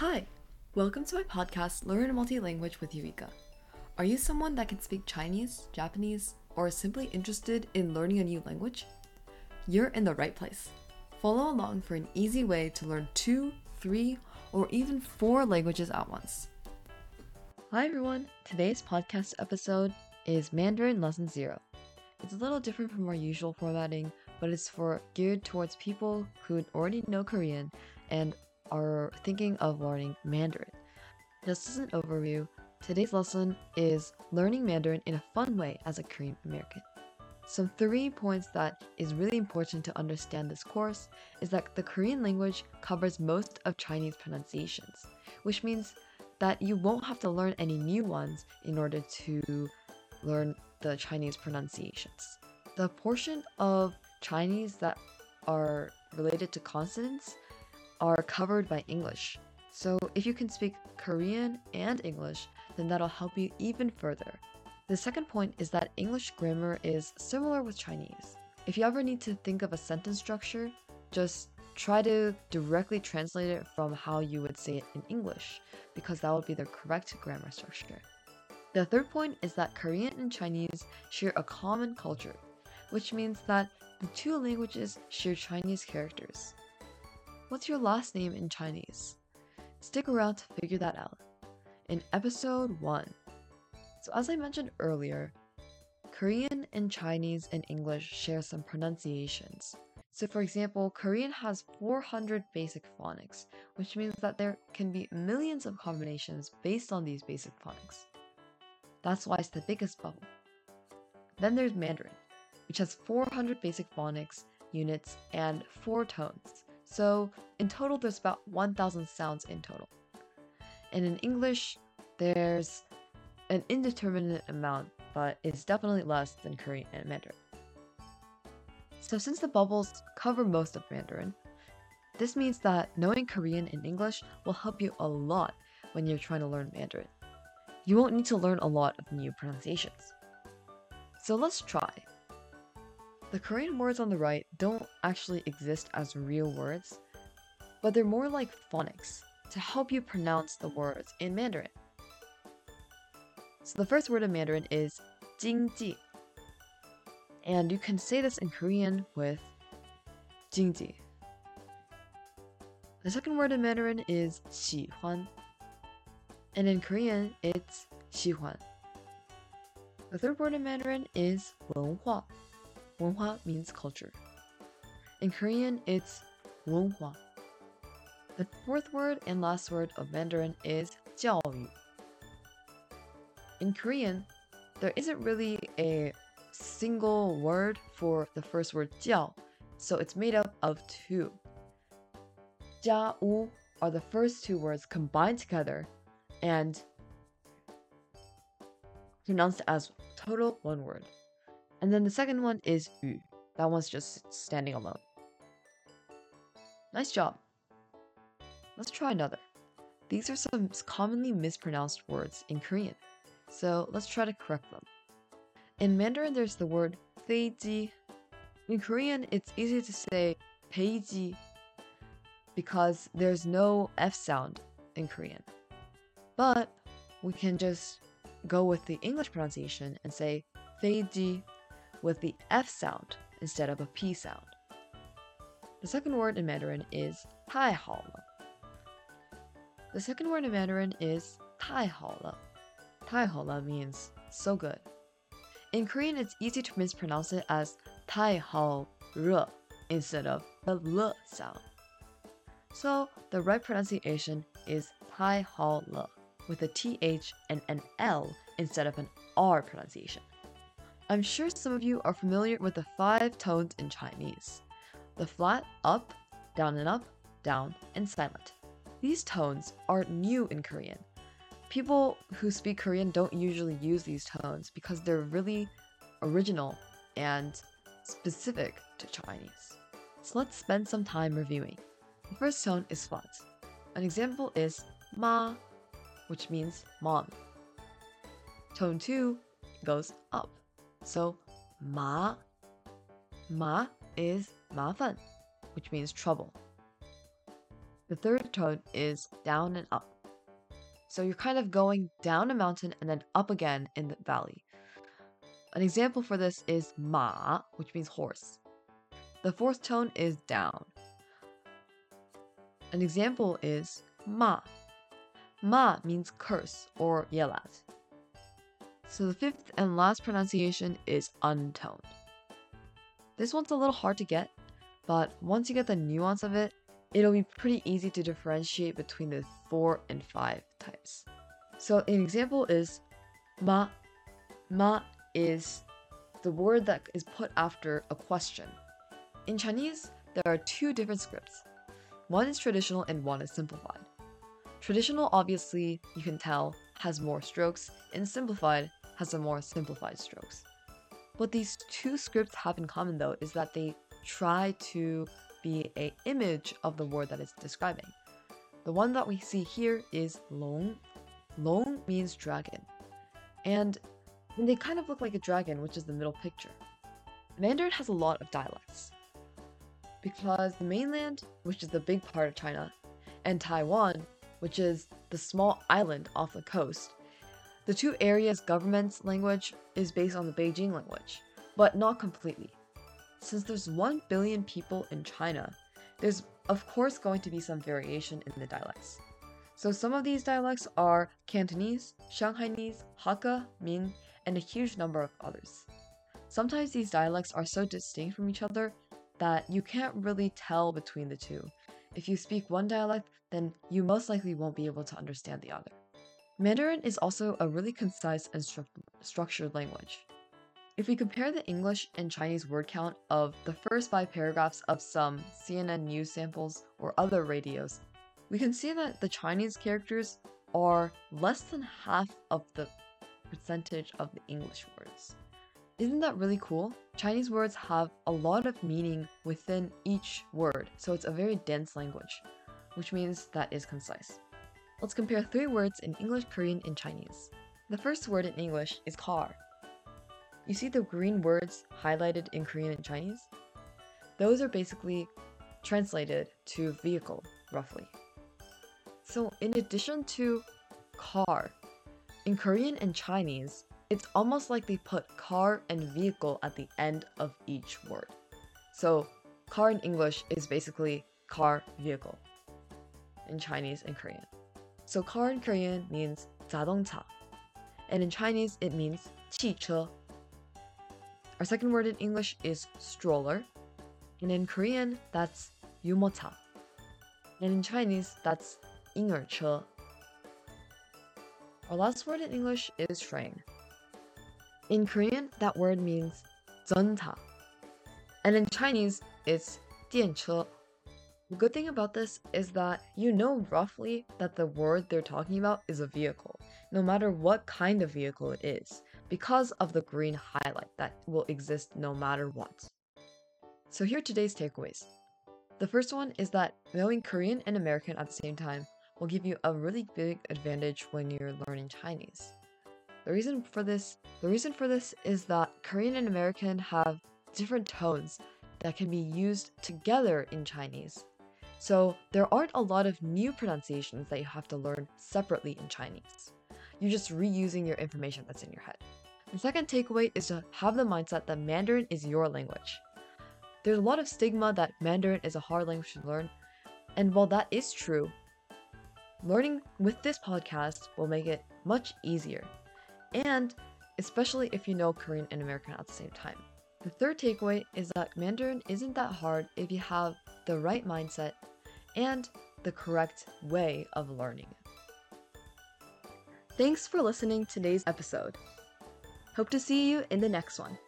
Hi, welcome to my podcast, Learn Multi-Language with Eureka. Are you someone that can speak Chinese, Japanese, or simply interested in learning a new language? You're in the right place. Follow along for an easy way to learn two, three, or even four languages at once. Hi everyone, today's podcast episode is Mandarin Lesson 0. It's a little different from our usual formatting, but it's for geared towards people who already know Korean and are thinking of learning Mandarin. Just as an overview, today's lesson is learning Mandarin in a fun way as a Korean American. Some three points that is really important to understand this course is that the Korean language covers most of Chinese pronunciations, which means that you won't have to learn any new ones in order to learn the Chinese pronunciations. The portion of Chinese that are related to consonants are covered by English. So if you can speak Korean and English, then that'll help you even further. The second point is that English grammar is similar with Chinese. If you ever need to think of a sentence structure, just try to directly translate it from how you would say it in English, because that would be the correct grammar structure. The third point is that Korean and Chinese share a common culture, which means that the two languages share Chinese characters. What's your last name in Chinese? Stick around to figure that out. In episode 1. So, as I mentioned earlier, Korean and Chinese and English share some pronunciations. So, for example, Korean has 400 basic phonics, which means that there can be millions of combinations based on these basic phonics. That's why it's the biggest bubble. Then there's Mandarin, which has 400 basic phonics units and 4 tones. So in total, there's about 1,000 sounds in total. And in English, there's an indeterminate amount, but it's definitely less than Korean and Mandarin. So since the bubbles cover most of Mandarin, this means that knowing Korean and English will help you a lot when you're trying to learn Mandarin you won't need to learn a lot of new pronunciations. So let's try. The Korean words on the right don't actually exist as real words, but they're more like phonics to help you pronounce the words in Mandarin. So the first word in Mandarin is jingji. And you can say this in Korean with jingji. The second word in Mandarin is 喜欢. And in Korean, it's 喜欢. The third word in Mandarin is 文化. 文化 means culture. In Korean, it's 文化. The fourth word and last word of Mandarin is 教育. In Korean, there isn't really a single word for the first word 教, so it's made up of two. 家务 are the first two words combined together and pronounced as total one word. And then the second one is yu. That one's just standing alone. Nice job. Let's try another. These are some commonly mispronounced words in Korean, so let's try to correct them. In Mandarin, there's the word feiji. In Korean, it's easy to say peiji because there's no F sound in Korean. But we can just go with the English pronunciation and say feiji with the F sound instead of a P sound. The second word in Mandarin is 太好了. The second word in Mandarin is 太好了.太好了 means so good. In Korean, it's easy to mispronounce it as 太好了 instead of the l sound. So the right pronunciation is 太好了with a TH and an L instead of an R pronunciation. I'm sure some of you are familiar with the five tones in Chinese the flat, up, down and up, down, and silent. These tones are new in Korean. People who speak Korean don't usually use these tones because they're really original and specific to Chinese. So let's spend some time reviewing. The first tone is flat. An example is ma which means mom. Tone 2 goes up. So ma ma is which means trouble. The third tone is down and up. So you're kind of going down a mountain and then up again in the valley. An example for this is ma, which means horse. The fourth tone is down. An example is ma. Ma means curse or yell at. So the fifth and last pronunciation is untoned. This one's a little hard to get, but once you get the nuance of it, it'll be pretty easy to differentiate between the four and five types. So an example is ma. Ma is the word that is put after a question. In Chinese, there are two different scripts. One is traditional and one is simplified. Traditional, obviously, you can tell, has more strokes, and simplified has a more simplified strokes. What these two scripts have in common though is that they try to be a image of the word that it's describing. The one that we see here is long. Long means dragon. And they kind of look like a dragon, which is the middle picture. Mandarin has a lot of dialects. Because the mainland, which is the big part of China, and Taiwan, which is the small island off the coast, the two areas' government's language is based on the Beijing language, but not completely. Since there's 1 billion people in China, there's of course going to be some variation in the dialects. So some of these dialects are Cantonese, Shanghainese, Hakka, Min, and a huge number of others. Sometimes these dialects are so distinct from each other that you can't really tell between the two. If you speak one dialect, then you most likely won't be able to understand the other. Mandarin is also a really concise and stru structured language. If we compare the English and Chinese word count of the first five paragraphs of some CNN news samples or other radios, we can see that the Chinese characters are less than half of the percentage of the English words. Isn't that really cool? Chinese words have a lot of meaning within each word, so it's a very dense language, which means that is concise. Let's compare three words in English, Korean, and Chinese. The first word in English is car. You see the green words highlighted in Korean and Chinese? Those are basically translated to vehicle, roughly. So in addition to car, in Korean and Chinese, it's almost like they put car and vehicle at the end of each word. So car in English is basically car, vehicle in Chinese and Korean. So car in Korean means 자동차, and in Chinese it means 汽车. Our second word in English is stroller, and in Korean that's 유모차, and in Chinese that's 婴儿车. Our last word in English is train. In Korean, that word means 전차, and in Chinese it's 电车 the good thing about this is that you know roughly that the word they're talking about is a vehicle, no matter what kind of vehicle it is, because of the green highlight that will exist no matter what. So here are today's takeaways. The first one is that knowing Korean and American at the same time will give you a really big advantage when you're learning Chinese. The reason for this, the reason for this is that Korean and American have different tones that can be used together in Chinese so there aren't a lot of new pronunciations that you have to learn separately in Chinese. You're just reusing your information that's in your head. The second takeaway is to have the mindset that Mandarin is your language. There's a lot of stigma that Mandarin is a hard language to learn, and while that is true, learning with this podcast will make it much easier. And especially if you know Korean and American at the same time. The third takeaway is that Mandarin isn't that hard if you have the right mindset and the correct way of learning. Thanks for listening to today's episode. Hope to see you in the next one.